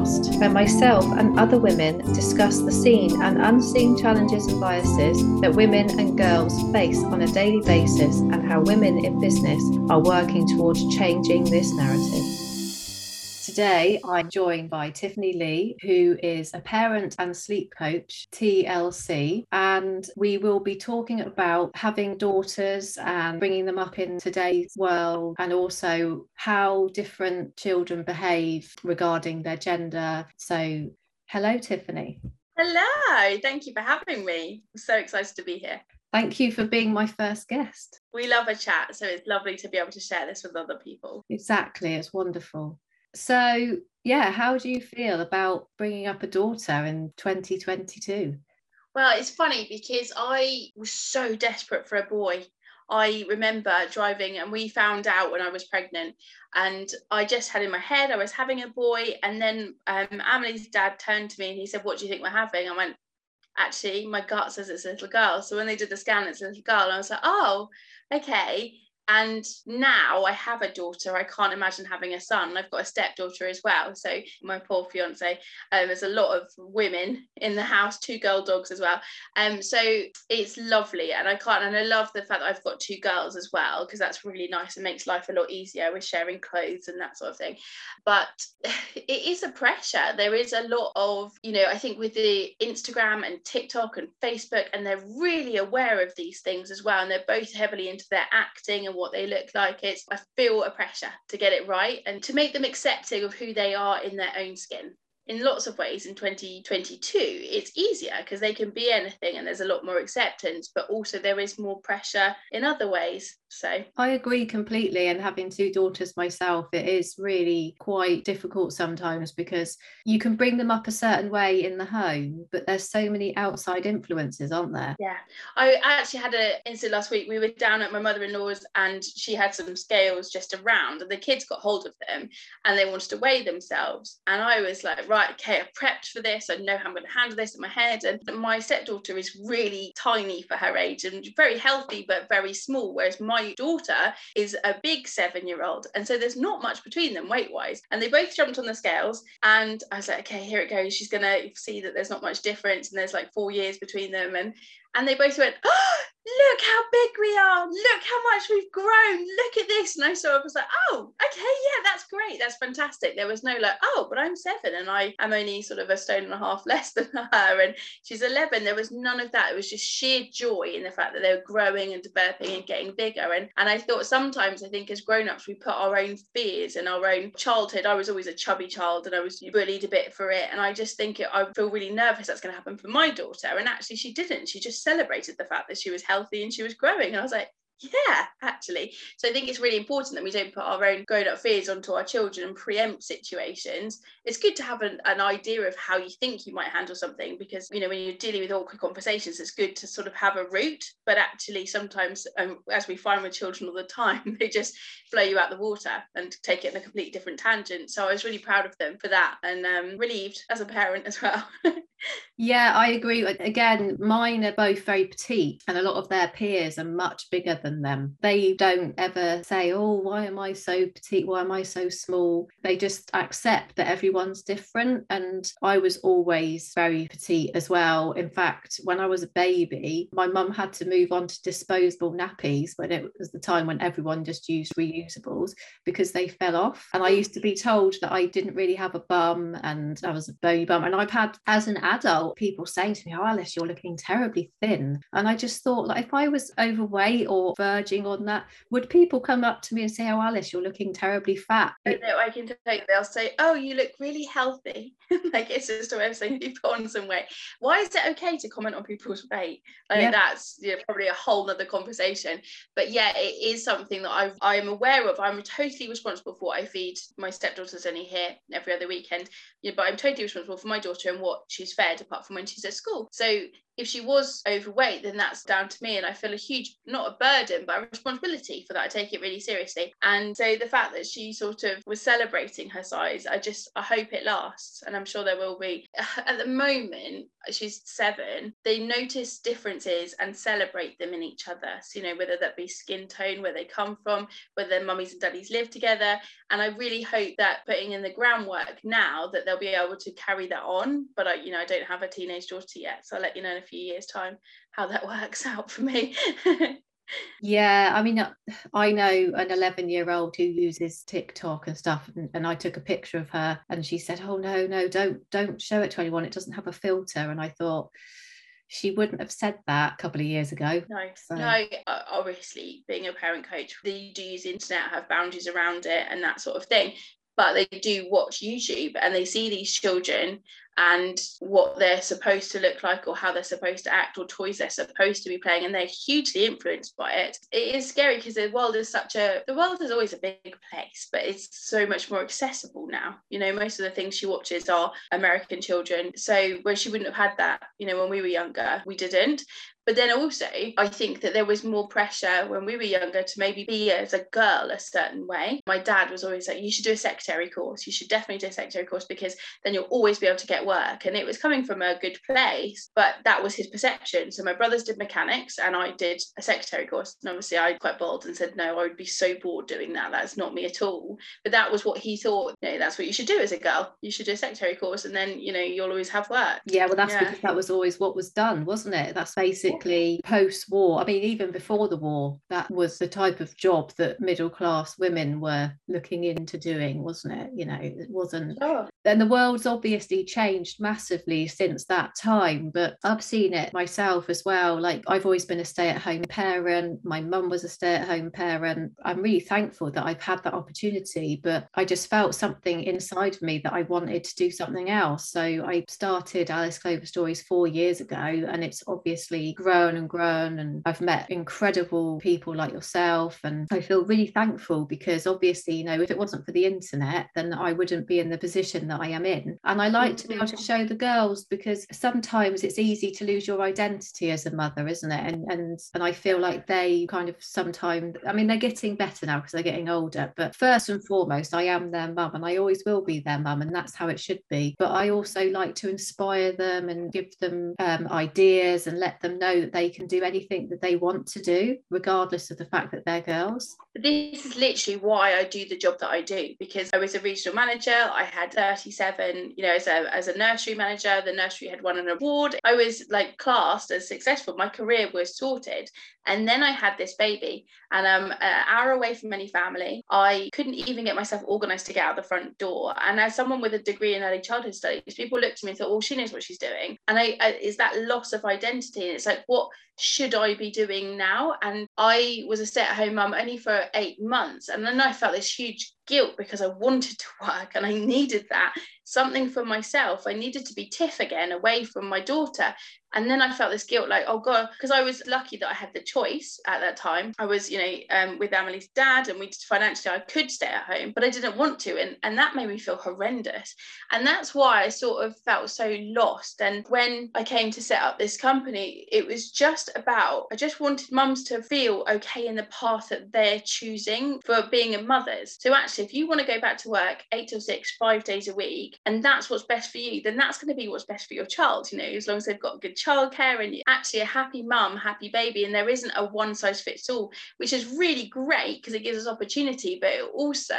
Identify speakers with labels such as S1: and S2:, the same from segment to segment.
S1: podcast, where myself and other women discuss the seen and unseen challenges and biases that women and girls face on a daily basis and how women in business are working towards changing this narrative. Today, I'm joined by Tiffany Lee, who is a parent and sleep coach, TLC, and we will be talking about having daughters and bringing them up in today's world and also how different children behave regarding their gender. So, hello, Tiffany.
S2: Hello, thank you for having me. I'm so excited to be here.
S1: Thank you for being my first guest.
S2: We love a chat, so it's lovely to be able to share this with other people.
S1: Exactly, it's wonderful. So, yeah, how do you feel about bringing up a daughter in 2022?
S2: Well, it's funny because I was so desperate for a boy. I remember driving and we found out when I was pregnant and I just had in my head I was having a boy and then um, Emily's dad turned to me and he said what do you think we're having I went actually my gut says it's a little girl so when they did the scan it's a little girl and I was like oh okay and now I have a daughter. I can't imagine having a son. I've got a stepdaughter as well. So my poor fiance. Um, there's a lot of women in the house, two girl dogs as well. Um, so it's lovely, and I can't. And I love the fact that I've got two girls as well because that's really nice and makes life a lot easier with sharing clothes and that sort of thing. But it is a pressure. There is a lot of, you know, I think with the Instagram and TikTok and Facebook, and they're really aware of these things as well, and they're both heavily into their acting and what they look like. It's I feel a pressure to get it right and to make them accepting of who they are in their own skin in lots of ways in 2022 it's easier because they can be anything and there's a lot more acceptance but also there is more pressure in other ways so
S1: I agree completely. And having two daughters myself, it is really quite difficult sometimes because you can bring them up a certain way in the home, but there's so many outside influences, aren't there?
S2: Yeah. I actually had an incident last week. We were down at my mother in law's and she had some scales just around, and the kids got hold of them and they wanted to weigh themselves. And I was like, right, okay, I prepped for this. I know how I'm going to handle this in my head. And my stepdaughter is really tiny for her age and very healthy, but very small, whereas my my daughter is a big seven year old. And so there's not much between them weight wise. And they both jumped on the scales. And I was like, okay, here it goes. She's going to see that there's not much difference. And there's like four years between them. And and they both went, oh, look how big we are. Look how much we've grown. Look at this. And I sort of was like, oh, okay, yeah, that's great. That's fantastic. There was no like, oh, but I'm seven and I am only sort of a stone and a half less than her. And she's 11. There was none of that. It was just sheer joy in the fact that they were growing and developing and getting bigger. And, and I thought sometimes I think as grown ups, we put our own fears and our own childhood. I was always a chubby child and I was bullied a bit for it. And I just think it, I feel really nervous that's going to happen for my daughter. And actually, she didn't. She just celebrated the fact that she was healthy and she was growing. And I was like, yeah, actually. So I think it's really important that we don't put our own grown up fears onto our children and preempt situations. It's good to have an, an idea of how you think you might handle something because, you know, when you're dealing with awkward conversations, it's good to sort of have a route. But actually, sometimes, um, as we find with children all the time, they just blow you out the water and take it in a completely different tangent. So I was really proud of them for that and um, relieved as a parent as well.
S1: yeah, I agree. Again, mine are both very petite, and a lot of their peers are much bigger than them. They don't ever say, Oh, why am I so petite? Why am I so small? They just accept that everyone's different. And I was always very petite as well. In fact, when I was a baby, my mum had to move on to disposable nappies when it was the time when everyone just used reusables because they fell off. And I used to be told that I didn't really have a bum and I was a bony bum. And I've had, as an adult, people saying to me, Oh, Alice, you're looking terribly thin. And I just thought, like, if I was overweight or verging on that, would people come up to me and say, Oh, Alice, you're looking terribly fat?
S2: I know, I can tell you, they'll say, Oh, you look really healthy. like, it's just a way of saying you've put on some weight. Why is it okay to comment on people's weight? I think yeah. that's you know, probably a whole nother conversation. But yeah, it is something that I I'm aware of. I'm totally responsible for what I feed my stepdaughter's only here every other weekend. Yeah, but I'm totally responsible for my daughter and what she's fed apart from when she's at school. So if she was overweight then that's down to me and i feel a huge not a burden but a responsibility for that. I take it really seriously. And so the fact that she sort of was celebrating her size i just i hope it lasts and i'm sure there will be. At the moment she's seven they notice differences and celebrate them in each other. So you know whether that be skin tone where they come from whether their mummies and daddies live together. And i really hope that putting in the groundwork now that they'll be able to carry that on. But i you know i don't have a teenage daughter yet so i'll let you know in a few years time how that works out for me
S1: yeah i mean i know an 11 year old who uses tiktok and stuff and, and, i took a picture of her and she said oh no no don't don't show it to anyone it doesn't have a filter and i thought she wouldn't have said that a couple of years ago.
S2: No, so. no. Obviously, being a parent coach, they do use the internet, have boundaries around it, and that sort of thing but they do watch YouTube and they see these children and what they're supposed to look like or how they're supposed to act or toys they're supposed to be playing and they're hugely influenced by it. It is scary because the world is such a the world is always a big place but it's so much more accessible now. You know most of the things she watches are american children. So where she wouldn't have had that you know when we were younger we didn't but then also, I think that there was more pressure when we were younger to maybe be as a girl a certain way. My dad was always like, you should do a secretary course. You should definitely do a secretary course because then you'll always be able to get work. And it was coming from a good place, but that was his perception. So my brothers did mechanics and I did a secretary course. And obviously, I quite bold and said, no, I would be so bored doing that. That's not me at all. But that was what he thought, no, that's what you should do as a girl. You should do a secretary course and then, you know, you'll always have work.
S1: Yeah, well, that's yeah. because that was always what was done, wasn't it? That's basically post war, I mean, even before the war, that was the type of job that middle class women were looking into doing, wasn't it? You know, it wasn't. Sure. And the world's obviously changed massively since that time, but I've seen it myself as well. Like, I've always been a stay at home parent. My mum was a stay at home parent. I'm really thankful that I've had that opportunity, but I just felt something inside of me that I wanted to do something else. So I started Alice Clover Stories four years ago, and it's obviously grown and grown and I've met incredible people like yourself and I feel really thankful because obviously you know if it wasn't for the internet then I wouldn't be in the position that I am in. And I like to be able to mm-hmm. show the girls because sometimes it's easy to lose your identity as a mother isn't it? And and and I feel like they kind of sometimes I mean they're getting better now because they're getting older but first and foremost I am their mum and I always will be their mum and that's how it should be. But I also like to inspire them and give them um, ideas and let them know know that they can do anything that they want to do, regardless of the fact that they're girls.
S2: This is literally why I do the job that I do because I was a regional manager. I had 37, you know, as a, as a nursery manager, the nursery had won an award. I was like classed as successful. My career was sorted. And then I had this baby, and I'm an hour away from any family. I couldn't even get myself organized to get out the front door. And as someone with a degree in early childhood studies, people looked at me and thought, well, she knows what she's doing. And I, I is that loss of identity. And it's like, what should I be doing now? And I was a stay at home mum only for eight months. And then I felt this huge guilt because I wanted to work and I needed that something for myself. I needed to be Tiff again away from my daughter. And then I felt this guilt like, oh God, because I was lucky that I had the choice at that time. I was, you know, um, with Emily's dad and we financially I could stay at home, but I didn't want to. And, and that made me feel horrendous. And that's why I sort of felt so lost. And when I came to set up this company, it was just about, I just wanted mums to feel okay in the path that they're choosing for being a mothers. So actually, if you want to go back to work eight till six, five days a week, and that's what's best for you, then that's going to be what's best for your child, you know, as long as they've got good childcare and you're actually a happy mum, happy baby, and there isn't a one size fits all, which is really great because it gives us opportunity, but it also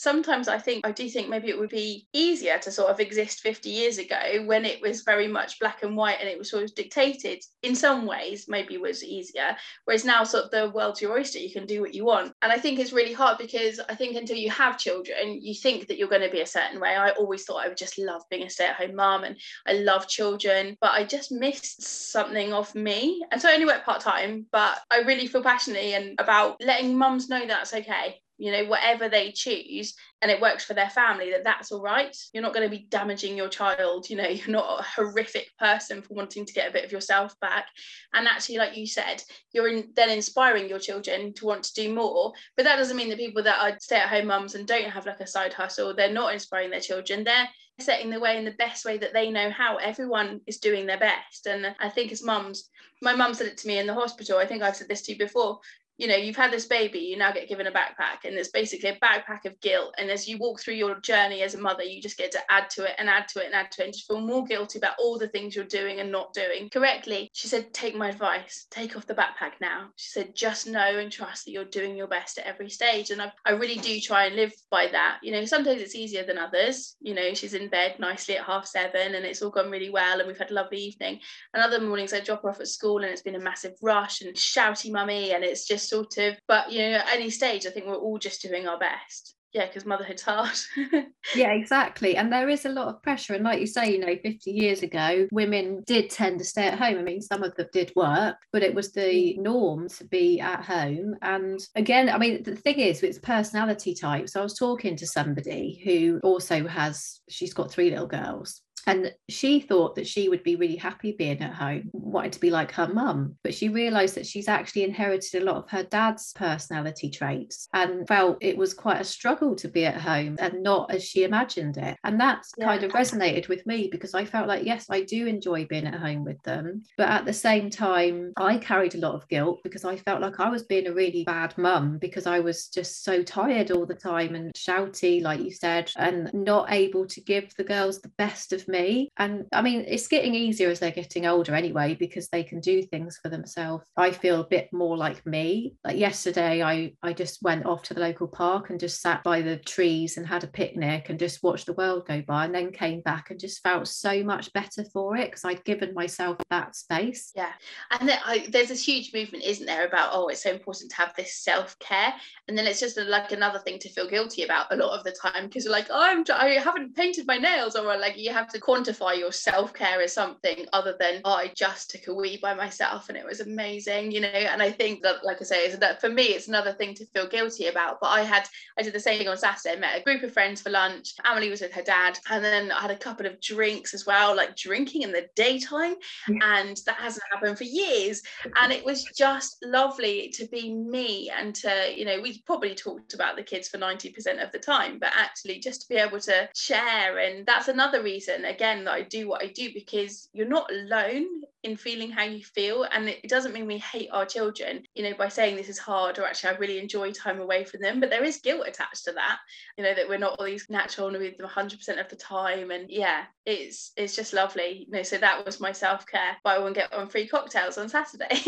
S2: sometimes I think I do think maybe it would be easier to sort of exist 50 years ago when it was very much black and white and it was sort of dictated in some ways maybe was easier. Whereas now sort of the world's your oyster you can do what you want. And I think it's really hard because I think until you have children you think that you're going to be a certain way. I always thought I would just love being a stay-at-home mom and I love children but I just missed something of me. And so I only work part-time but I really feel passionately and about letting mums know that's okay you know whatever they choose and it works for their family that that's all right you're not going to be damaging your child you know you're not a horrific person for wanting to get a bit of yourself back and actually like you said you're in, then inspiring your children to want to do more but that doesn't mean that people that are stay at home mums and don't have like a side hustle they're not inspiring their children they're setting the way in the best way that they know how. Everyone is doing their best. And I think as mums, my mum said it to me in the hospital. I think I've said this to you before you know you've had this baby you now get given a backpack and it's basically a backpack of guilt and as you walk through your journey as a mother you just get to add to it and add to it and add to it and just feel more guilty about all the things you're doing and not doing. Correctly she said take my advice. Take off the backpack now. She said just know and trust that you're doing your best at every stage. And I, I really do try and live by that. You know sometimes it's easier than others. You know she's in bed nicely at half seven and it's all gone really well and we've had a lovely evening. And other mornings I drop her off at school and it's been a massive rush and shouty mummy and it's just sort of but you know at any stage i think we're all just doing our best. Yeah because motherhood's hard.
S1: Yeah exactly. And there is a lot of pressure. And like you say you know 50 years ago women did tend to stay at home. I mean some of them did work but it was the mm. norm to be at home. And again i mean the thing is it's personality types i was talking to somebody who also has she's got three little girls and she thought that she would be really happy being at home, wanted to be like her mum. But she realized that she's actually inherited a lot of her dad's personality traits and felt it was quite a struggle to be at home and not as she imagined it. And that's yeah. kind of resonated with me because I felt like, yes, I do enjoy being at home with them. But at the same time, I carried a lot of guilt because I felt like I was being a really bad mum because I was just so tired all the time and shouty, like you said, and not able to give the girls the best of me. And I mean, it's getting easier as they're getting older anyway, because they can do things for themselves. I feel a bit more like me. Like yesterday, I, I just went off to the local park and just sat by the trees and had a picnic and just watched the world go by and then came back and just felt so much better for it because I'd given myself that space.
S2: Yeah. And I, there's this huge movement, isn't there, about, oh, it's so important to have this self care. And then it's just uh, like another thing to feel guilty about a lot of the time because you're like, oh, I'm, I haven't painted my nails or like you have to quantify your self care as something other than oh, I just took a wee by myself and it was amazing, you know. And I think that, like I say, is that for me, it's another thing to feel guilty about. But I had I did the same thing on Saturday. I met a group of friends for lunch. Emily was with her dad, and then I had a couple of drinks as well, like drinking in the daytime, yeah. and that hasn't happened for years. And it was just lovely to be me and to, you know, we probably talked about the kids for 90% of the time, but actually just to be able to share. And that's another reason, again, that I do what I do because you're not alone in feeling how you feel and it doesn't mean we hate our children you know by saying this is hard or actually I really enjoy time away from them but there is guilt attached to that you know that we're not always natural and with them 100% of the time and yeah it's it's just lovely you know so that was my self-care buy one get one free cocktails on Saturday.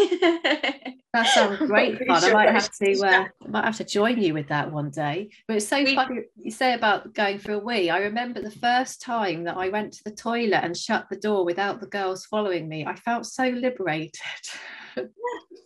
S1: That sounds great fun. Sure I might have to uh, I might have to join you with that one day but it's so we, funny you say about going for a wee. I remember the first time that I went to the toilet and shut the door without the girls following me I felt so liberated.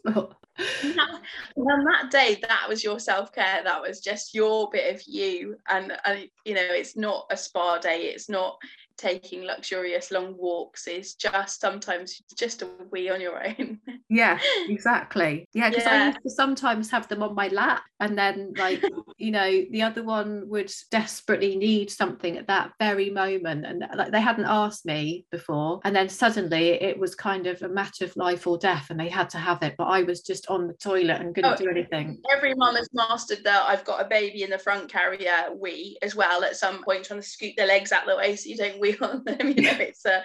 S2: on that day that was your self-care that was just your bit of you and uh, you know it's not a spa day it's not taking luxurious long walks is just sometimes just a wee on your own.
S1: yeah, exactly. Yeah, because yeah. I used to sometimes have them on my lap, and then like you know the other one would desperately need something at that very moment, and like they hadn't asked me before, and then suddenly it was kind of a matter of life or death, and they had to have it, but I was just on the toilet and couldn't oh, do anything.
S2: Every mum has mastered that. I've got a baby in the front carrier wee as well at some point, trying to scoot their legs out the way so you don't wheel. You know, it's a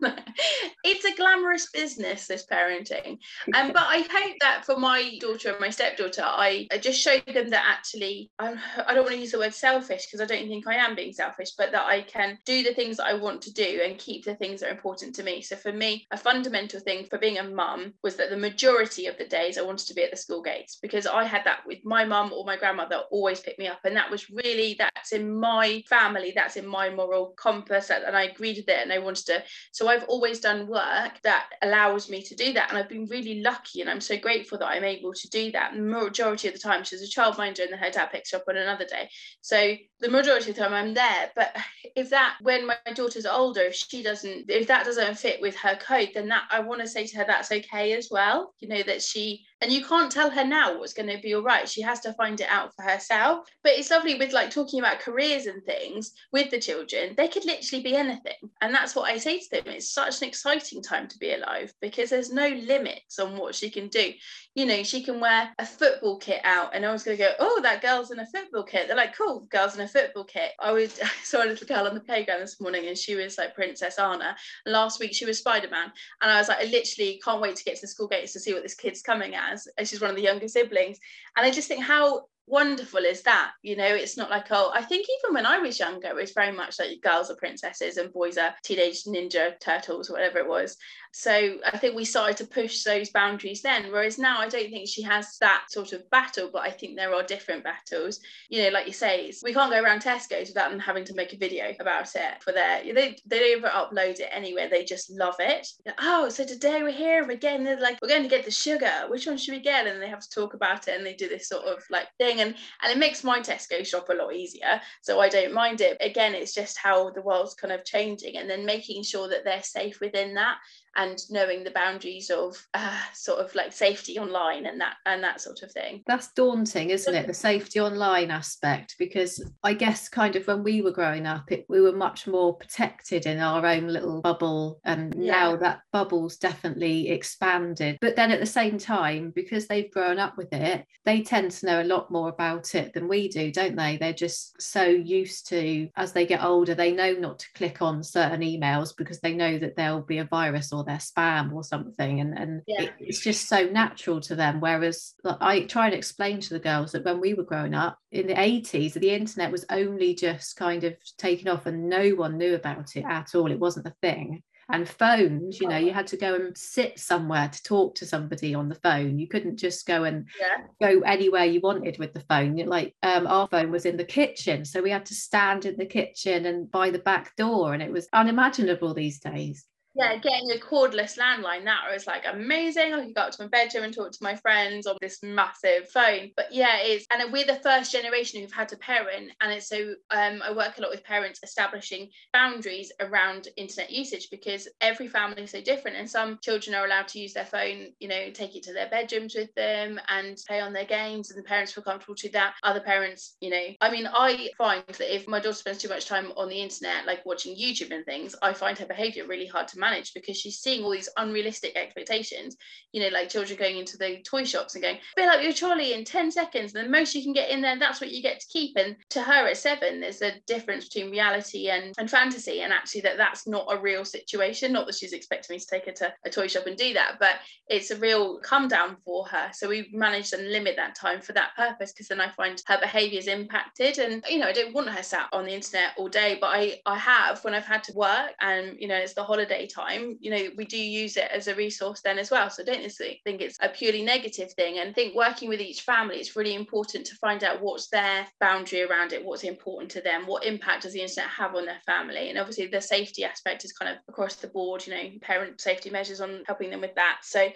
S2: it's a glamorous business this parenting. Um, but i hope that for my daughter and my stepdaughter i, I just showed them that actually I'm, i don't want to use the word selfish because i don't think i am being selfish but that i can do the things that i want to do and keep the things that are important to me. So for me a fundamental thing for being a mum was that the majority of the days i wanted to be at the school gates because i had that with my mum or my grandmother always pick me up and that was really that's in my family that's in my moral compass and i agreed with it and i wanted to so i've always done work that allows me to do that. And I've been really lucky and I'm so grateful that I'm able to do that. The majority of the time, she's a childminder and then her dad picks her up on another day. So the majority of the time I'm there. But if that, when my daughter's older, if she doesn't, if that doesn't fit with her code, then that I want to say to her that's okay as well. You know, that she and you can't tell her now what's going to be all right. She has to find it out for herself. But it's lovely with like talking about careers and things with the children. They could literally be anything. And that's what i say to them. It's such an exciting time to be alive because there's no limits on what she can do. You know she can wear a football kit out and I was going to go oh that girl's in a football kit. They're like cool girls in a football kit. I was I saw a little girl on the playground this morning and she was like Princess Anna. Last week she was Spider-Man. And I was like I literally can't wait to get to the school gates to see what this kid's coming as and she's one of the younger siblings. And I just think how wonderful is that? You know it's not like oh i think even when i was younger it was very much like girls are princesses and boys are teenage ninja turtles whatever it was so I think we started to push those boundaries then. Whereas now I don't think she has that sort of battle, but I think there are different battles. You know, like you say, we can't go around Tesco's without them having to make a video about it for their they they don't upload it anywhere. They just love it. Oh, so today we're here again. They're like, we're going to get the sugar. Which one should we get? And they have to talk about it and they do this sort of like thing. And and it makes my Tesco shop a lot easier. So I don't mind it. Again, it's just how the world's kind of changing and then making sure that they're safe within that and knowing the boundaries of uh, sort of like safety online and that and that sort of thing.
S1: That's daunting isn't it? The safety online aspect because i guess kind of when we were growing up it, we were much more protected in our own little bubble and yeah. now that bubble's definitely expanded. But then at the same time because they've grown up with it they tend to know a lot more about it than we do don't they? They're just so used to as they get older they know not to click on certain emails because they know that there'll be a virus or or their spam or something and and yeah. it, it's just so natural to them. Whereas i try and explain to the girls that when we were growing up in the 80s the internet was only just kind of taken off and no one knew about it at all. It wasn't a thing. And phones you know you had to go and sit somewhere to talk to somebody on the phone. You couldn't just go and yeah. go anywhere you wanted with the phone. Like um, our phone was in the kitchen so we had to stand in the kitchen and by the back door and it was unimaginable these days
S2: yeah, getting a cordless landline that was like amazing. I could go up to my bedroom and talk to my friends on this massive phone. But yeah, it's and we're the first generation who've had to parent, and it's so um, I work a lot with parents establishing boundaries around internet usage because every family is so different, and some children are allowed to use their phone, you know, take it to their bedrooms with them and play on their games, and the parents feel comfortable to that. Other parents, you know, I mean, I find that if my daughter spends too much time on the internet, like watching YouTube and things, I find her behaviour really hard to manage because she's seeing all these unrealistic expectations. You know, like children going into the toy shops and going, fill up your trolley in 10 seconds. And the most you can get in there, that's what you get to keep. And to her at seven, there's a difference between reality and, and fantasy. And actually, that that's not a real situation. Not that she's expecting me to take her to a toy shop and do that, but it's a real come down for her. So we managed to limit that time for that purpose because then I find her behaviour is impacted. And, you know, I don't want her sat on the internet all day, but I, I have when I've had to work and, you know, it's the holiday time, you know, we do use it as a resource then as well. So I don't think it's a purely negative thing. And I think working with each family, it's really important to find out what's their boundary around it, what's important to them, what impact does the internet have on their family. And obviously the safety aspect is kind of across the board, you know, parent safety measures on helping them with that. So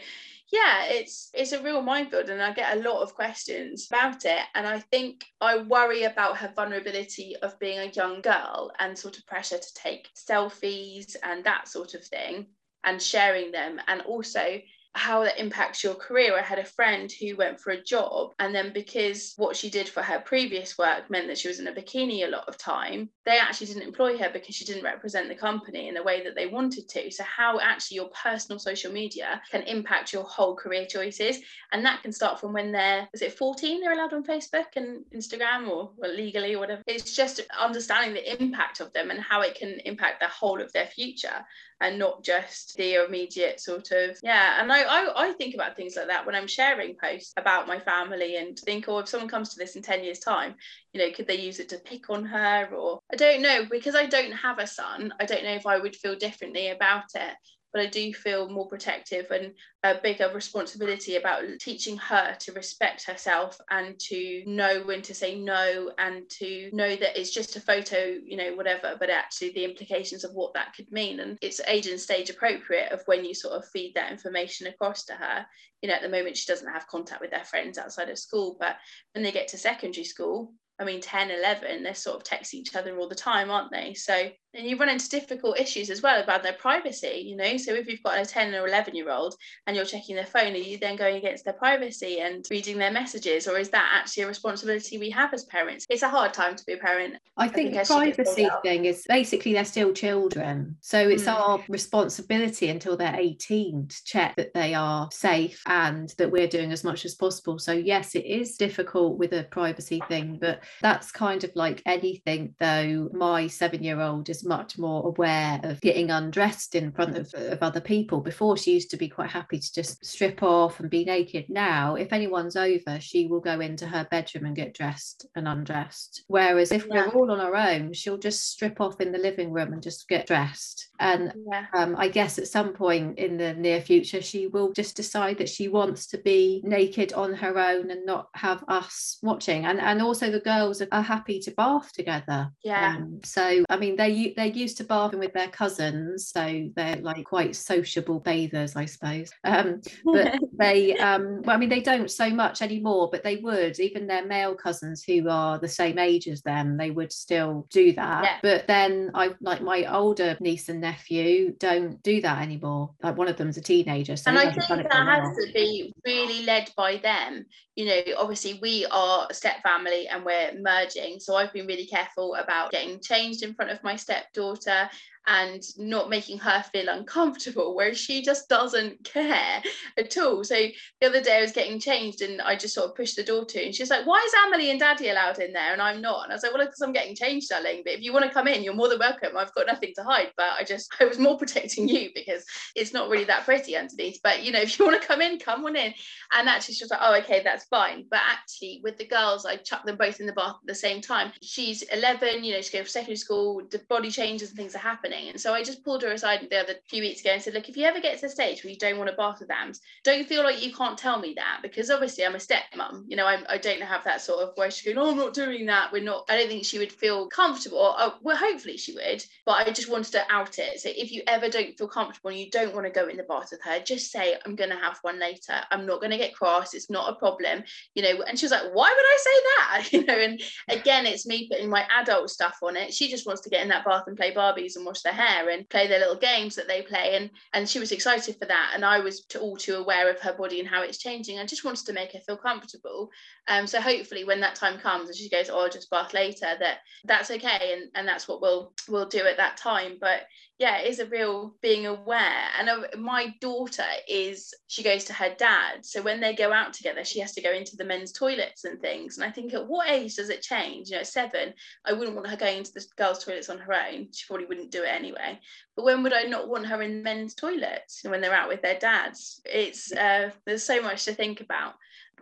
S2: yeah it's it's a real minefield and i get a lot of questions about it. And i think i worry about her vulnerability of being a young girl and sort of pressure to take selfies and that sort of thing and sharing them. And also how that impacts your career. I had a friend who went for a job, and then because what she did for her previous work meant that she was in a bikini a lot of time, they actually didn't employ her because she didn't represent the company in the way that they wanted to. So, how actually your personal social media can impact your whole career choices. And that can start from when they're, is it 14 they're allowed on Facebook and Instagram or well, legally or whatever. It's just understanding the impact of them and how it can impact the whole of their future and not just the immediate sort of yeah. And I, I, I think about things like that when i'm sharing posts about my family and think oh if someone comes to this in 10 years time you know could they use it to pick on her? Or i don't know because i don't have a son i don't know if i would feel differently about it but I do feel more protective and a bigger responsibility about teaching her to respect herself and to know when to say no and to know that it's just a photo, you know, whatever, but actually the implications of what that could mean. And it's age and stage appropriate of when you sort of feed that information across to her. You know, at the moment, she doesn't have contact with their friends outside of school, but when they get to secondary school, I mean, 10, 11, they're sort of texting each other all the time, aren't they? So and you run into difficult issues as well about their privacy you know? So if you've got a 10 or 11 year old and you're checking their phone are you then going against their privacy and reading their messages or is that actually a responsibility we have as parents? It's a hard time to be a parent.
S1: I think, I think the privacy thing is basically they're still children. So it's mm. our responsibility until they're 18 to check that they are safe and that we're doing as much as possible. So yes it is difficult with a privacy thing but that's kind of like anything though. My seven year old is much more aware of getting undressed in front of, of other people. Before, she used to be quite happy to just strip off and be naked. Now, if anyone's over, she will go into her bedroom and get dressed and undressed. Whereas if yeah. we're all on our own, she'll just strip off in the living room and just get dressed. And yeah. um, I guess at some point in the near future, she will just decide that she wants to be naked on her own and not have us watching. And and also the girls are, are happy to bath together.
S2: Yeah. Um,
S1: so I mean, they they're used to bathing with their cousins, so they're like quite sociable bathers, I suppose. Um, but they, um, well, I mean, they don't so much anymore, but they would. Even their male cousins who are the same age as them, they would still do that. Yeah. But then I like my older niece and nephew don't do that anymore. Like one of them's a teenager,
S2: so and I think that has to be really led by them you know, obviously we are a step family and we're merging. So I've been really careful about getting changed in front of my stepdaughter and not making her feel uncomfortable, whereas she just doesn't care at all. So the other day I was getting changed and I just sort of pushed the door to, and she's like, Why is Emily and Daddy allowed in there? And I'm not. And I was like, Well, because I'm getting changed, darling. But if you want to come in, you're more than welcome. I've got nothing to hide. But I just, I was more protecting you because it's not really that pretty underneath. But you know, if you want to come in, come on in. And actually, she was like, Oh, okay, that's fine. But actually, with the girls, I chucked them both in the bath at the same time. She's 11, you know, she's going to secondary school, the body changes and things are happening happening. And so I just pulled her aside the other few weeks ago and said, look, if you ever get to a stage where you don't want to bath with Ems, don't feel like you can't tell me that because obviously I'm a stepmom. You know, I'm, I don't have that sort of where she's going, oh, I'm not doing that. We're not, I don't think she would feel comfortable. Or, oh, well, hopefully she would, but I just wanted to out it. So if you ever don't feel comfortable and you don't want to go in the bath with her, just say, I'm going to have one later. I'm not going to get cross. It's not a problem. You know, and she was like, why would I say that? You know, and again, it's me putting my adult stuff on it. She just wants to get in that bath and play Barbies and wash their hair and play their little games that they play and and she was excited for that and I was all too aware of her body and how it's changing I just wanted to make her feel comfortable. Um so hopefully when that time comes and she goes oh I'll just bath later that that's okay and and that's what we'll we'll do at that time. But yeah it is a real being aware. And uh, my daughter is she goes to her dad. So when they go out together she has to go into the men's toilets and things. And i think at what age does it change? You know seven i wouldn't want her going into the girls toilets on her own. She probably wouldn't do it anyway. But when would i not want her in men's toilets when they're out with their dads? It's uh, there's so much to think about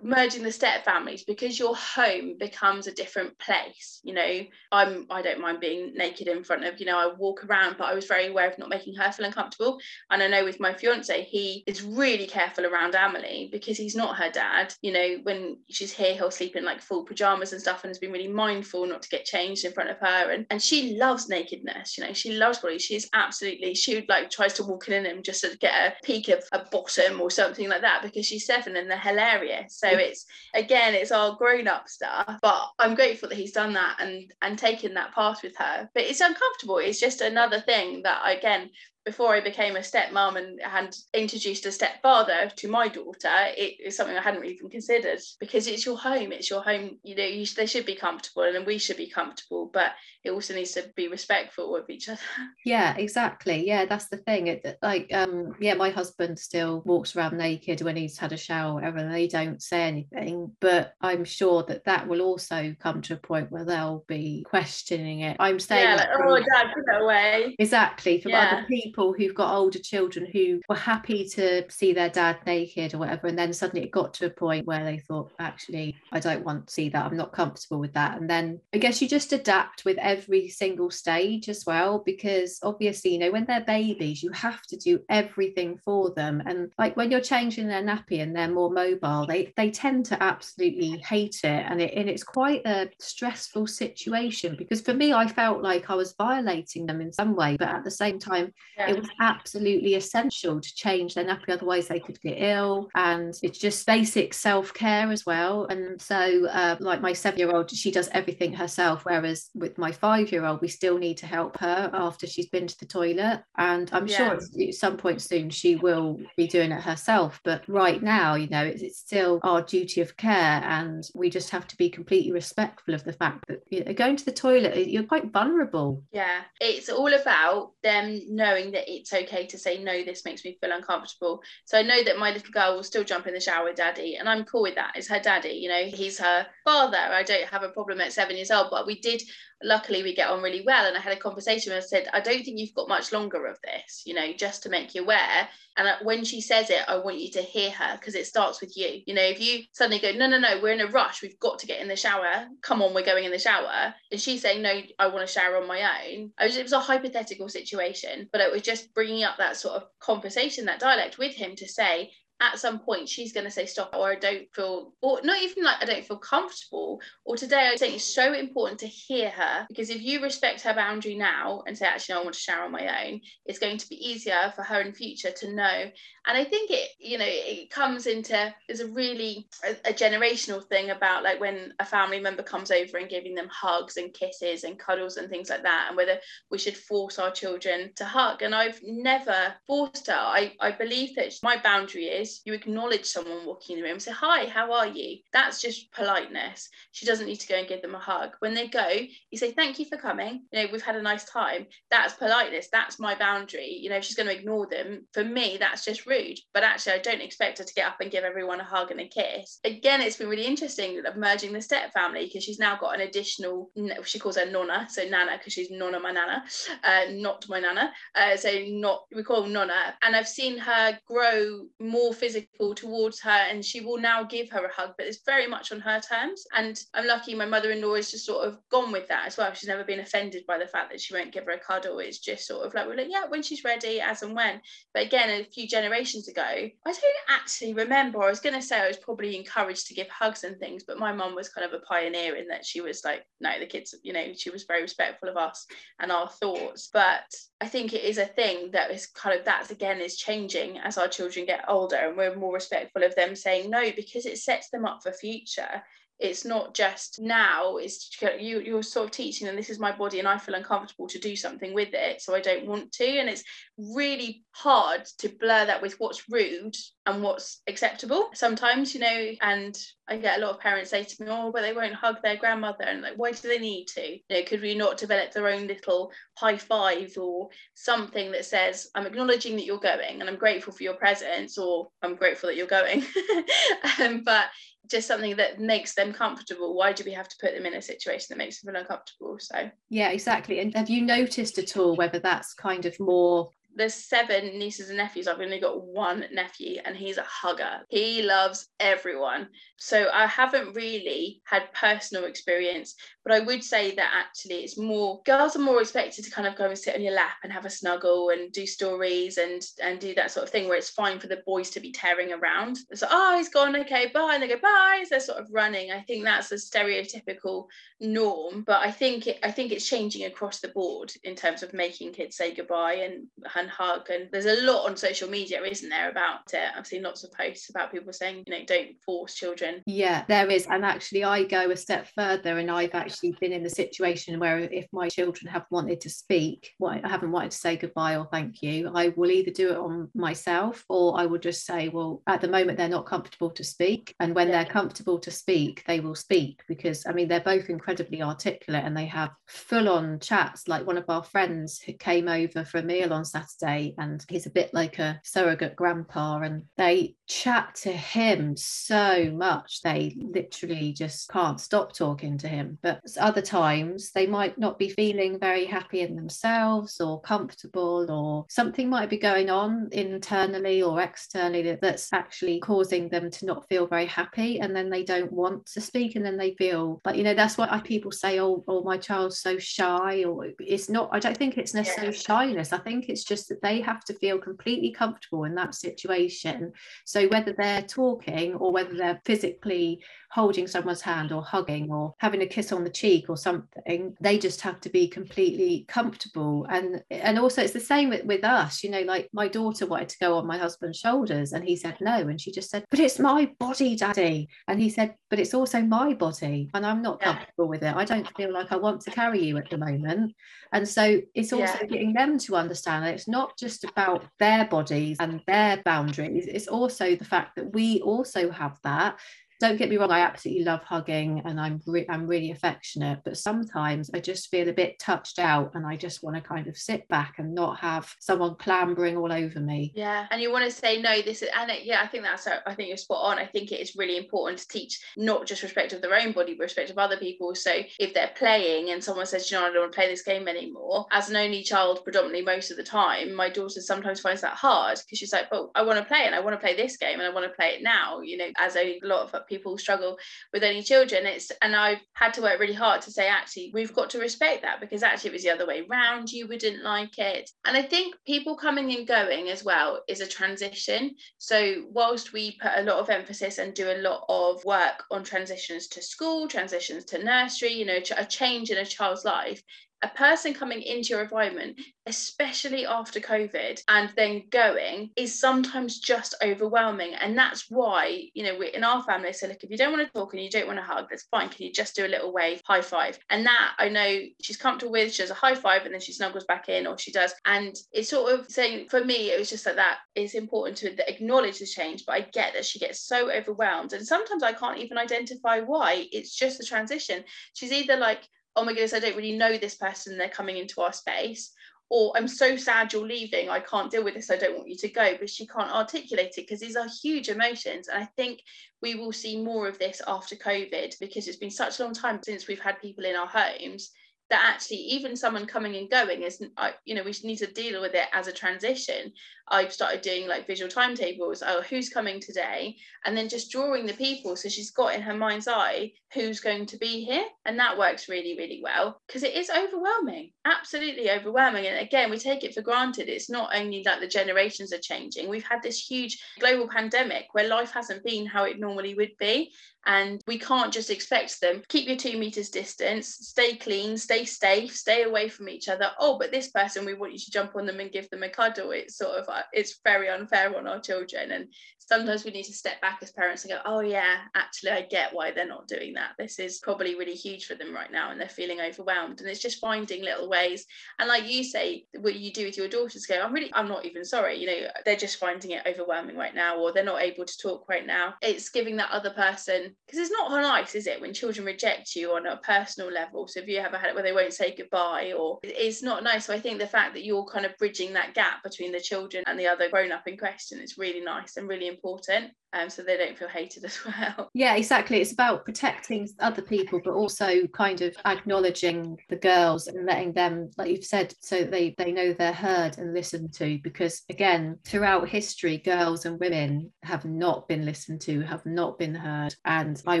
S2: merging the step families because your home becomes a different place you know? I'm i don't mind being naked in front of you know i walk around but i was very aware of not making her feel uncomfortable. And i know with my fiance he is really careful around Emily because he's not her dad. You know when she's here he'll sleep in like full pajamas and stuff and has been really mindful not to get changed in front of her. And and she loves nakedness you know? She loves body she's absolutely. She would like tries to walk in him just to get a peek of a bottom or something like that because she's seven and they're hilarious. So it's again, it's all grown up stuff. But I'm grateful that he's done that and and taken that path with her. But it's uncomfortable. It's just another thing that again before I became a stepmom and had introduced a stepfather to my daughter, it is something I hadn't even considered because it's your home. It's your home. You know, you, they should be comfortable and we should be comfortable, but it also needs to be respectful of each other.
S1: Yeah, exactly. Yeah, that's the thing. It, like, um, yeah, my husband still walks around naked when he's had a shower, whatever, and they don't say anything. But I'm sure that that will also come to a point where they'll be questioning it. I'm saying,
S2: yeah, like, oh, dad, put that away.
S1: Exactly. From yeah. other people people who've got older children who were happy to see their dad naked or whatever and then suddenly it got to a point where they thought actually I don't want to see that I'm not comfortable with that and then I guess you just adapt with every single stage as well because obviously you know when they're babies you have to do everything for them and like when you're changing their nappy and they're more mobile they they tend to absolutely hate it and it and it's quite a stressful situation because for me I felt like I was violating them in some way but at the same time
S2: yeah
S1: it was absolutely essential to change their nappy, otherwise they could get ill. And it's just basic self care as well. And so, uh, like my seven year old, she does everything herself, whereas with my five year old, we still need to help her after she's been to the toilet. And I'm yeah. sure at some point soon she will be doing it herself. But right now, you know, it's, it's still our duty of care. And we just have to be completely respectful of the fact that you know, going to the toilet, you're quite vulnerable.
S2: Yeah, it's all about them knowing that it's okay to say, no, this makes me feel uncomfortable. So I know that my little girl will still jump in the shower with daddy, and I'm cool with that. It's her daddy, you know, he's her father. I don't have a problem at seven years old, but we did luckily we get on really well and i had a conversation and i said i don't think you've got much longer of this you know just to make you aware. And when she says it i want you to hear her because it starts with you. You know if you suddenly go no no no we're in a rush we've got to get in the shower come on we're going in the shower and she's saying no i want to shower on my own was, it was a hypothetical situation but it was just bringing up that sort of conversation that dialect with him to say at some point she's going to say stop or I don't feel or not even like I don't feel comfortable or today I think it's so important to hear her because if you respect her boundary now and say actually no, I want to share on my own it's going to be easier for her in future to know. And I think it you know it comes into there's a really a, a generational thing about like when a family member comes over and giving them hugs and kisses and cuddles and things like that and whether we should force our children to hug. And I've never forced her. I, I believe that my boundary is you acknowledge someone walking in the room, say, Hi, how are you? That's just politeness. She doesn't need to go and give them a hug. When they go, you say, Thank you for coming. You know, we've had a nice time. That's politeness. That's my boundary. You know, if she's going to ignore them, for me, that's just rude. But actually, I don't expect her to get up and give everyone a hug and a kiss. Again, it's been really interesting merging the step family because she's now got an additional, she calls her nonna, so nana, because she's nonna my nana, uh, not my nana. Uh, so not, we call nonna. And I've seen her grow more physical towards her and she will now give her a hug but it's very much on her terms. And i'm lucky my mother-in-law is just sort of gone with that as well. She's never been offended by the fact that she won't give her a cuddle. It's just sort of like we're like yeah when she's ready as and when. But again a few generations ago i don't actually remember. I was going to say i was probably encouraged to give hugs and things but my mum was kind of a pioneer in that she was like no the kids you know she was very respectful of us and our thoughts. But i think it is a thing that is kind of that's again is changing as our children get older and we're more respectful of them saying no because it sets them up for future it's not just now it's you you're sort of teaching them this is my body and i feel uncomfortable to do something with it so i don't want to. And it's really hard to blur that with what's rude and what's acceptable sometimes you know. And i get a lot of parents say to me oh but they won't hug their grandmother. And like why do they need to? You know could we not develop their own little high five or something that says i'm acknowledging that you're going and i'm grateful for your presence or i'm grateful that you're going um, but just something that makes them comfortable why do we have to put them in a situation that makes them feel uncomfortable? So
S1: yeah exactly. And have you noticed at all whether that's kind of more
S2: there's seven nieces and nephews. I've only got one nephew, and he's a hugger. He loves everyone. So I haven't really had personal experience, but I would say that actually it's more girls are more expected to kind of go and sit on your lap and have a snuggle and do stories and and do that sort of thing where it's fine for the boys to be tearing around. So oh he's gone, okay, bye, and they go bye. So they're sort of running. I think that's a stereotypical norm, but I think it, I think it's changing across the board in terms of making kids say goodbye and and hug. And there's a lot on social media, isn't there, about it? I've seen lots of posts about people saying, you know, don't force children.
S1: Yeah, there is. And actually, I go a step further, and I've actually been in the situation where if my children have wanted to speak, I haven't wanted to say goodbye or thank you, I will either do it on myself or I will just say, well, at the moment they're not comfortable to speak, and when yeah. they're comfortable to speak, they will speak because I mean they're both incredibly articulate and they have full on chats. Like one of our friends who came over for a meal on Saturday Saturday, and he's a bit like a surrogate grandpa. And they chat to him so much, they literally just can't stop talking to him. But other times, they might not be feeling very happy in themselves or comfortable, or something might be going on internally or externally that's actually causing them to not feel very happy. And then they don't want to speak, and then they feel like, you know, that's why people say, oh, oh my child's so shy, or it's not, I don't think it's necessarily yeah. shyness. I think it's just that they have to feel completely comfortable in that situation. So So whether they're talking or whether they're physically holding someone's hand or hugging or having a kiss on the cheek or something they just have to be completely comfortable. And and also it's the same with, with us you know like my daughter wanted to go on my husband's shoulders and he said no. And she just said but it's my body daddy. And he said but it's also my body and i'm not comfortable with it. I don't feel like i want to carry you at the moment. And so it's also yeah. getting them to understand that it's not just about their bodies and their boundaries. It's also the fact that we also have that don't get me wrong, I absolutely love hugging and I'm re- I'm really affectionate, but sometimes I just feel a bit touched out and I just want to kind of sit back and not have someone clambering all over me.
S2: Yeah, and you want to say no. This is and it, yeah, I think that's I think you're spot on. I think it is really important to teach not just respect of their own body, but respect of other people. So if they're playing and someone says, you know, I don't want to play this game anymore, as an only child, predominantly most of the time, my daughter sometimes finds that hard because she's like, but I want to play and I want to play this game and I want to play it now. You know, as a lot of struggle with only children. It's and i've had to work really hard to say actually we've got to respect that because actually it was the other way around you wouldn't like it. And i think people coming and going as well is a transition. So whilst we put a lot of emphasis and do a lot of work on transitions to school transitions to nursery you know a change in a child's life a person coming into your environment, especially after COVID, and then going is sometimes just overwhelming. And that's why, you know, we're in our family, so look, if you don't want to talk and you don't want to hug, that's fine. Can you just do a little wave, high five? And that I know she's comfortable with. She does a high five and then she snuggles back in, or she does. And it's sort of saying, for me, it was just like that. It's important to acknowledge the change, but I get that she gets so overwhelmed. And sometimes I can't even identify why. It's just the transition. She's either like, oh my goodness, I don't really know this person, they're coming into our space. Or I'm so sad you're leaving, I can't deal with this, I don't want you to go. But she can't articulate it because these are huge emotions. And I think we will see more of this after COVID because it's been such a long time since we've had people in our homes that actually even someone coming and going is you know we need to deal with it as a transition. I've started doing like visual timetables. Oh who's coming today? And then just drawing the people. So she's got in her mind's eye who's going to be here. And that works really really well because it is overwhelming absolutely overwhelming. And again we take it for granted. It's not only that the generations are changing. We've had this huge global pandemic where life hasn't been how it normally would be and we can't just expect them keep your two meters distance stay clean stay safe stay away from each other. Oh but this person we want you to jump on them and give them a cuddle. It's sort of uh, it's very unfair on our children. And sometimes we need to step back as parents and go oh yeah actually i get why they're not doing that. This is probably really huge for them right now and they're feeling overwhelmed. And it's just finding little ways. And like you say what you do with your daughters go i'm really i'm not even sorry you know they're just finding it overwhelming right now or they're not able to talk right now. It's giving that other person because it's not nice is it when children reject you on a personal level so if you ever had it where they won't say goodbye or it's not nice so i think the fact that you're kind of bridging that gap between the children and the other grown up in question is really nice and really important um, so they don't feel hated as well.
S1: Yeah, exactly. It's about protecting other people, but also kind of acknowledging the girls and letting them, like you've said, so they they know they're heard and listened to. Because again, throughout history, girls and women have not been listened to, have not been heard, and I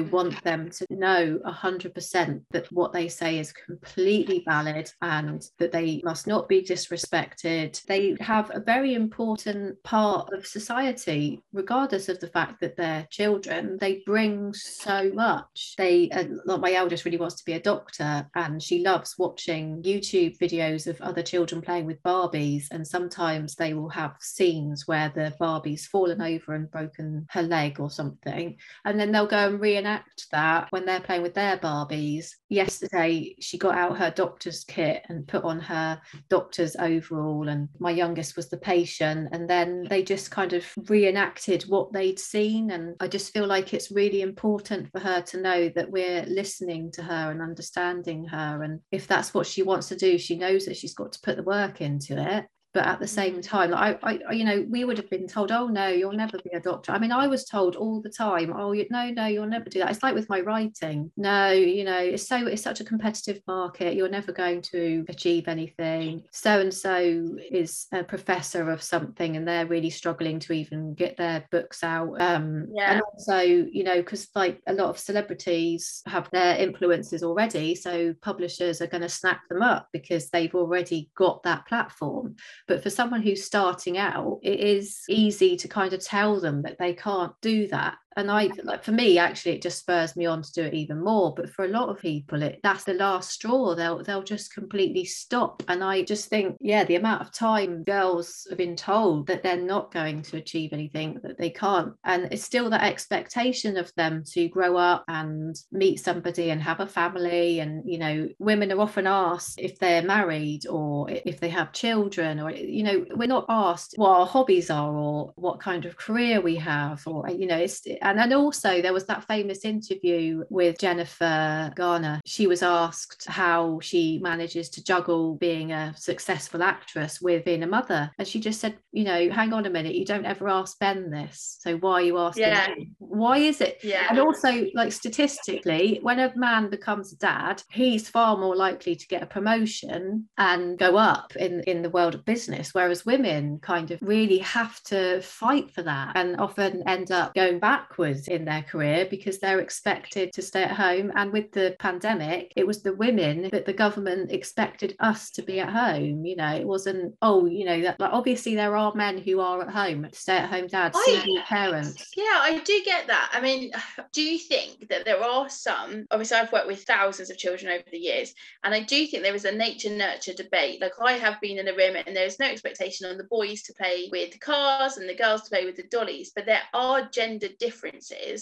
S1: mm. want them to know hundred percent that what they say is completely valid and that they must not be disrespected. They have a very important part of society, regardless of the fact fact that they're children, they bring so much. They, uh, like my eldest, really wants to be a doctor, and she loves watching YouTube videos of other children playing with Barbies. And sometimes they will have scenes where the Barbie's fallen over and broken her leg or something, and then they'll go and reenact that when they're playing with their Barbies. Yesterday, she got out her doctor's kit and put on her doctor's overall, and my youngest was the patient, and then they just kind of reenacted what they'd seen. And I just feel like it's really important for her to know that we're listening to her and understanding her. And if that's what she wants to do, she knows that she's got to put the work into it but at the same mm. time like I, I you know we would have been told oh no you'll never be a doctor. I mean i was told all the time oh you, no no you'll never do that. It's like with my writing. No you know it's so it's such a competitive market. You're never going to achieve anything. So and so is a professor of something and they're really struggling to even get their books out. Um yeah. and also you know because like a lot of celebrities have their influences already so publishers are going to snap them up because they've already got that platform but for someone who's starting out it is easy to kind of tell them that they can't do that and I like for me actually it just spurs me on to do it even more but for a lot of people it that's the last straw. They'll they'll just completely stop. And I just think yeah the amount of time girls have been told that they're not going to achieve anything that they can't. And it's still that expectation of them to grow up and meet somebody and have a family. And you know women are often asked if they're married or if they have children or you know we're not asked what our hobbies are or what kind of career we have or you know it's and then also there was that famous interview with Jennifer Garner. She was asked how she manages to juggle being a successful actress with being a mother. And she just said, you know, hang on a minute, you don't ever ask Ben this. So why are you asking
S2: Yeah.
S1: him? Why is it?
S2: Yeah.
S1: And also, like statistically, when a man becomes a dad, he's far more likely to get a promotion and go up in, in the world of business. Whereas women kind of really have to fight for that and often end up going backwards in their career because they're expected to stay at home. And with the pandemic, it was the women that the government expected us to be at home. You know, it wasn't, oh, you know, that like obviously there are men who are at home, stay at home dads, single parents.
S2: Yeah, I do get that. I mean, do you think that there are some? Obviously, I've worked with thousands of children over the years, and I do think there is a nature nurture debate. Like, I have been in a room, and there's no expectation on the boys to play with the cars and the girls to play with the dollies, but there are gender differences.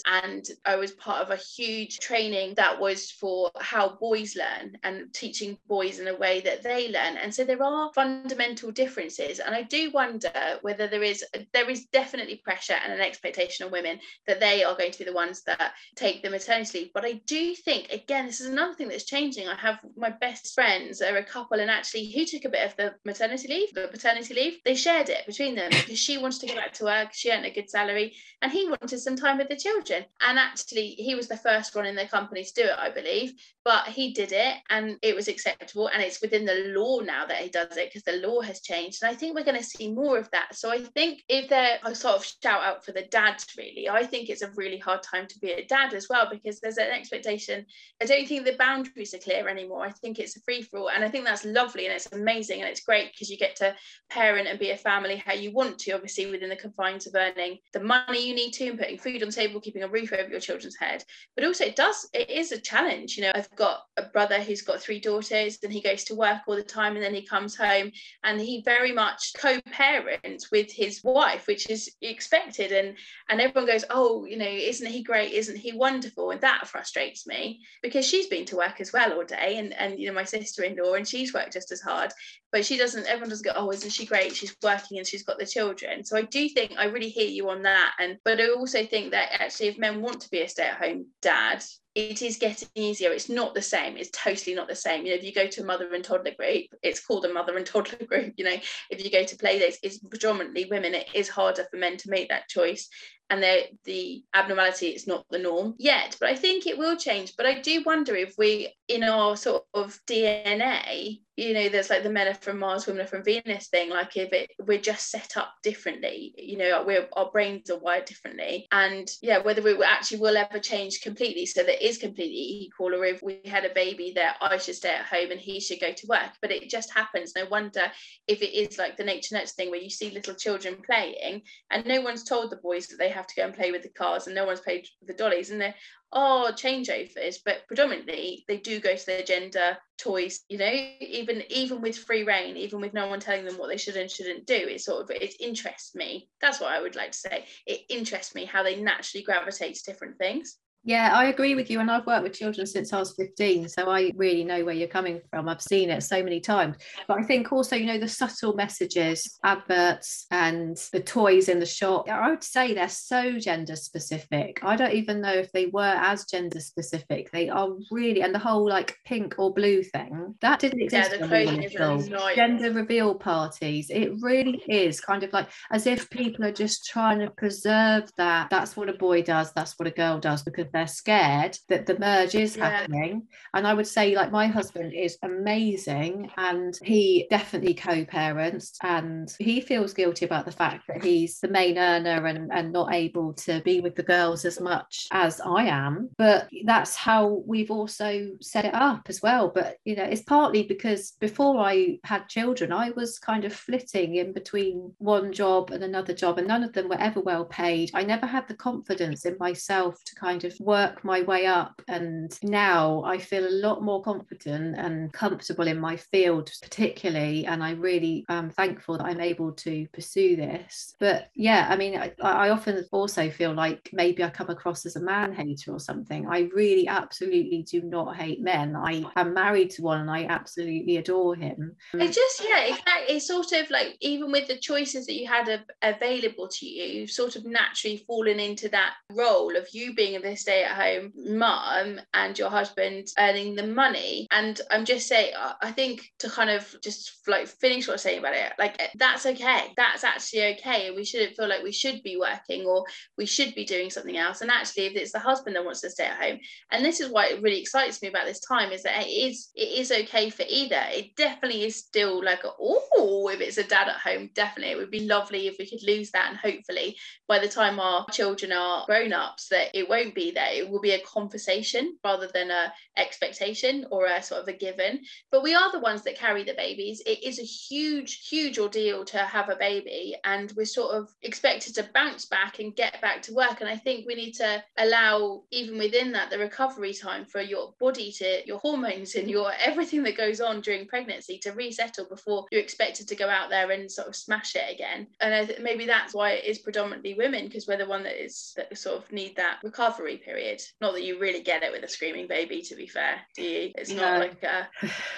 S2: And I was part of a huge training that was for how boys learn and teaching boys in a way that they learn. And so there are fundamental differences. And I do wonder whether there is there is definitely pressure and an expectation on women that they are going to be the ones that take the maternity leave. But I do think, again, this is another thing that's changing. I have my best friends are a couple, and actually, who took a bit of the maternity leave, the paternity leave, they shared it between them because she wanted to go back to work, she earned a good salary, and he wanted some time with the children. And actually, he was the first one in the company to do it, I believe, but he did it and it was acceptable. And it's within the law now that he does it because the law has changed. And I think we're going to see more of that. So I think if there, I sort of shout out for the dads, really, I think it's a really hard time to be a dad as well because there's an expectation. I don't think the boundaries are clear anymore. I think it's a free for all. And I think that's lovely and it's amazing and it's great because you get to parent and be a family how you want to, obviously within the confines of earning the money you need to and putting food on the table, keeping a roof over your children's head. But also it does, it is a challenge. You know, Got a brother who's got three daughters and he goes to work all the time and then he comes home and he very much co-parents with his wife, which is expected. And and everyone goes, Oh, you know, isn't he great? Isn't he wonderful? And that frustrates me because she's been to work as well all day and, and you know, my sister-in-law and she's worked just as hard but she doesn't everyone doesn't go oh isn't she great? She's working and she's got the children. So i do think i really hear you on that and but i also think that actually if men want to be a stay-at-home dad it is getting easier. It's not the same. It's totally not the same. You know if you go to a mother and toddler group it's called a mother and toddler group you know. If you go to play dates it's predominantly women. It is harder for men to make that choice and the the abnormality is not the norm yet. But i think it will change. But i do wonder if we in our sort of dna you know there's like the men are from mars women are from venus thing like if it we're just set up differently you know we're our brains are wired differently. And yeah whether we actually will ever change completely so that is completely equal or if we had a baby that i should stay at home and he should go to work. But it just happens. No wonder if it is like the nature nurture thing where you see little children playing and no one's told the boys that they have to go and play with the cars and no one's played with the dollies and they're oh changeovers but predominantly they do go to their gender toys you know even even with free reign even with no one telling them what they should and shouldn't do it sort of it interests me. That's what i would like to say. It interests me how they naturally gravitate to different things
S1: Yeah, I agree with you. And I've worked with children since I was 15. So I really know where you're coming from. I've seen it so many times. But I think also, you know, the subtle messages, adverts, and the toys in the shop, I would say they're so gender specific. I don't even know if they were as gender specific. They are really, and the whole like pink or blue thing, that didn't
S2: yeah
S1: exist.
S2: the
S1: when
S2: clothing is a
S1: little gender reveal parties it really is kind of like as if people are just trying to preserve that that's what a boy does that's what a girl does because if they're scared that the merge is yeah. happening. And I would say, like, my husband is amazing and he definitely co parents and he feels guilty about the fact that he's the main earner and, and not able to be with the girls as much as I am. But that's how we've also set it up as well. But, you know, it's partly because before I had children, I was kind of flitting in between one job and another job, and none of them were ever well paid. I never had the confidence in myself to kind of work my way up. And now I feel a lot more confident and comfortable in my field, particularly. And I really am thankful that I'm able to pursue this. But yeah, I mean, I, I often also feel like maybe I come across as a man hater or something. I really absolutely do not hate men. I am married to one and I absolutely adore him.
S2: It just, yeah. It's sort of like even with the choices that you had available to you, you've sort of naturally fallen into that role of you being the stay at home mum and your husband earning the money. And I'm just saying, I think to kind of just like finish what I'm saying about it, like eh, that's okay. That's actually okay. And we shouldn't feel like we should be working or we should be doing something else. And actually, if it's the husband that wants to stay at home, and this is why it really excites me about this time, is that it is it is okay for either. It definitely is still like, oh, if it's a dad at home, definitely it would be lovely if we could lose that. And hopefully by the time our children are grown ups, that it won't be there. It will be a conversation rather than a expectation or a sort of a given. But we are the ones that carry the babies. It is a huge, huge ordeal to have a baby. And we're sort of expected to bounce back and get back to work. And I think we need to allow, even within that, the recovery time for your body to, your hormones and your everything that goes on during pregnancy to resettle before you're expected to go out there and sort of smash it again. And th- maybe that's why it is predominantly women because we're the one that is that sort of need that recovery period. Not that you really get it with a screaming baby, to be fair, do you? It's not no. like a,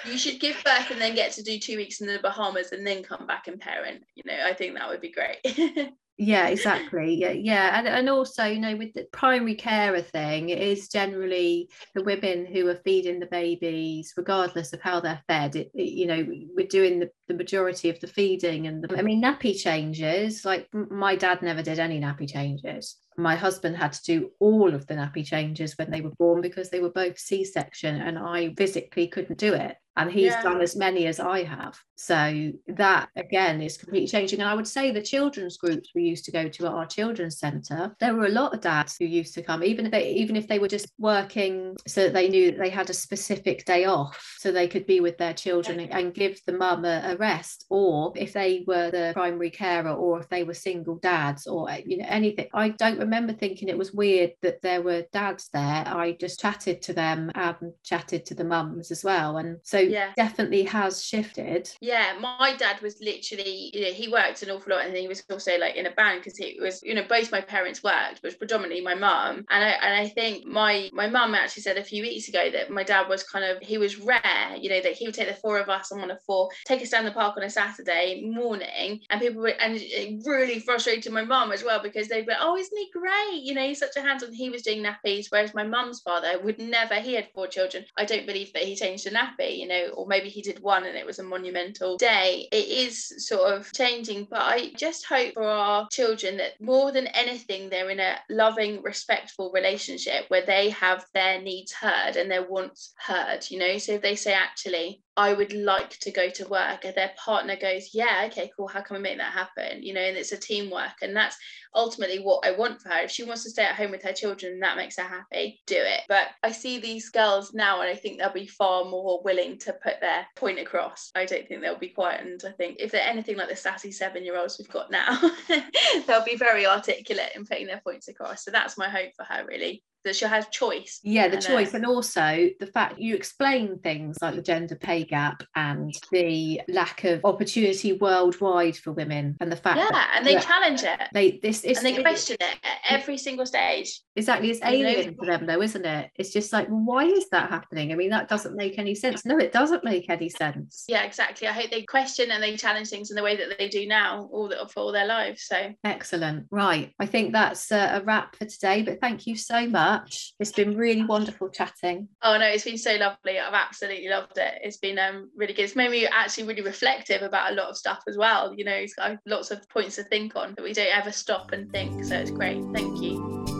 S2: you should give birth and then get to do two weeks in the Bahamas and then come back and parent. You know, I think that would be great.
S1: yeah exactly yeah yeah and, and also you know with the primary carer thing it is generally the women who are feeding the babies regardless of how they're fed it, it you know we're doing the, the majority of the feeding and the, i mean nappy changes like my dad never did any nappy changes. My husband had to do all of the nappy changes when they were born because they were both c-section and i physically couldn't do it and he's yeah. done as many as I have. So that again is completely changing. And I would say the children's groups we used to go to at our children's centre, there were a lot of dads who used to come, even if they even if they were just working so that they knew that they had a specific day off so they could be with their children and, and give the mum a, a, rest. Or if they were the primary carer or if they were single dads or uh, you know anything. I don't remember thinking it was weird that there were dads there. I just chatted to them and chatted to the mums as well. And so yeah. definitely has shifted.
S2: Yeah, my dad was literally, you know, he worked an awful lot and he was also like in a band because it was, you know, both my parents worked, but predominantly my mum. And I and I think my my mum actually said a few weeks ago that my dad was kind of he was rare, you know, that he would take the four of us on one of four, take us down the park on a Saturday morning, and people would and it really frustrated my mum as well because they'd be, oh, isn't he great? You know, he's such a hands-on. He was doing nappies, whereas my mum's father would never. He had four children. I don't believe that he changed a nappy. You know, know, or maybe he did one and it was a monumental day. It is sort of changing, but I just hope for our children that more than anything, they're in a loving, respectful relationship where they have their needs heard and their wants heard, you know. So if they say, actually, I would like to go to work and their partner goes, Yeah, okay, cool. How can we make that happen? You know, and it's a teamwork. And that's ultimately what I want for her. If she wants to stay at home with her children and that makes her happy, do it. But I see these girls now and I think they'll be far more willing to put their point across. I don't think they'll be quiet. And I think if they're anything like the sassy seven year olds we've got now, they'll be very articulate in putting their points across. So that's my hope for her, really that she'll have choice.
S1: Yeah, the choice. And also the fact you explain things like the gender pay gap and the lack of opportunity worldwide for women and the fact
S2: Yeah,
S1: that,
S2: and they challenge it.
S1: They this
S2: is and they question it at every single stage.
S1: Exactly. It's alien for them though, isn't it? It's just like, why is that happening? I mean, that doesn't make any sense. No, it doesn't make any sense.
S2: Yeah, exactly. I hope they question and they challenge things in the way that they do now all the, for all their lives. So
S1: excellent. Right. I think that's a, a wrap for today, but thank you so much much. It's been really wonderful chatting.
S2: Oh no, it's been so lovely. I've absolutely loved it. It's been um, really good. It's made me actually really reflective about a lot of stuff as well. You know, it's got lots of points to think on that we don't ever stop and think. So it's great. Thank you.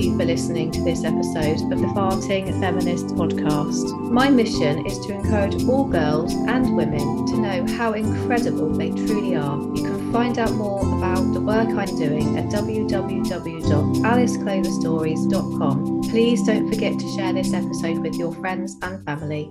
S1: You for listening to this episode of the Farting Feminist podcast. My mission is to encourage all girls and women to know how incredible they truly are. You can find out more about the work I'm doing at www.alicecloverstories.com. Please don't forget to share this episode with your friends and family.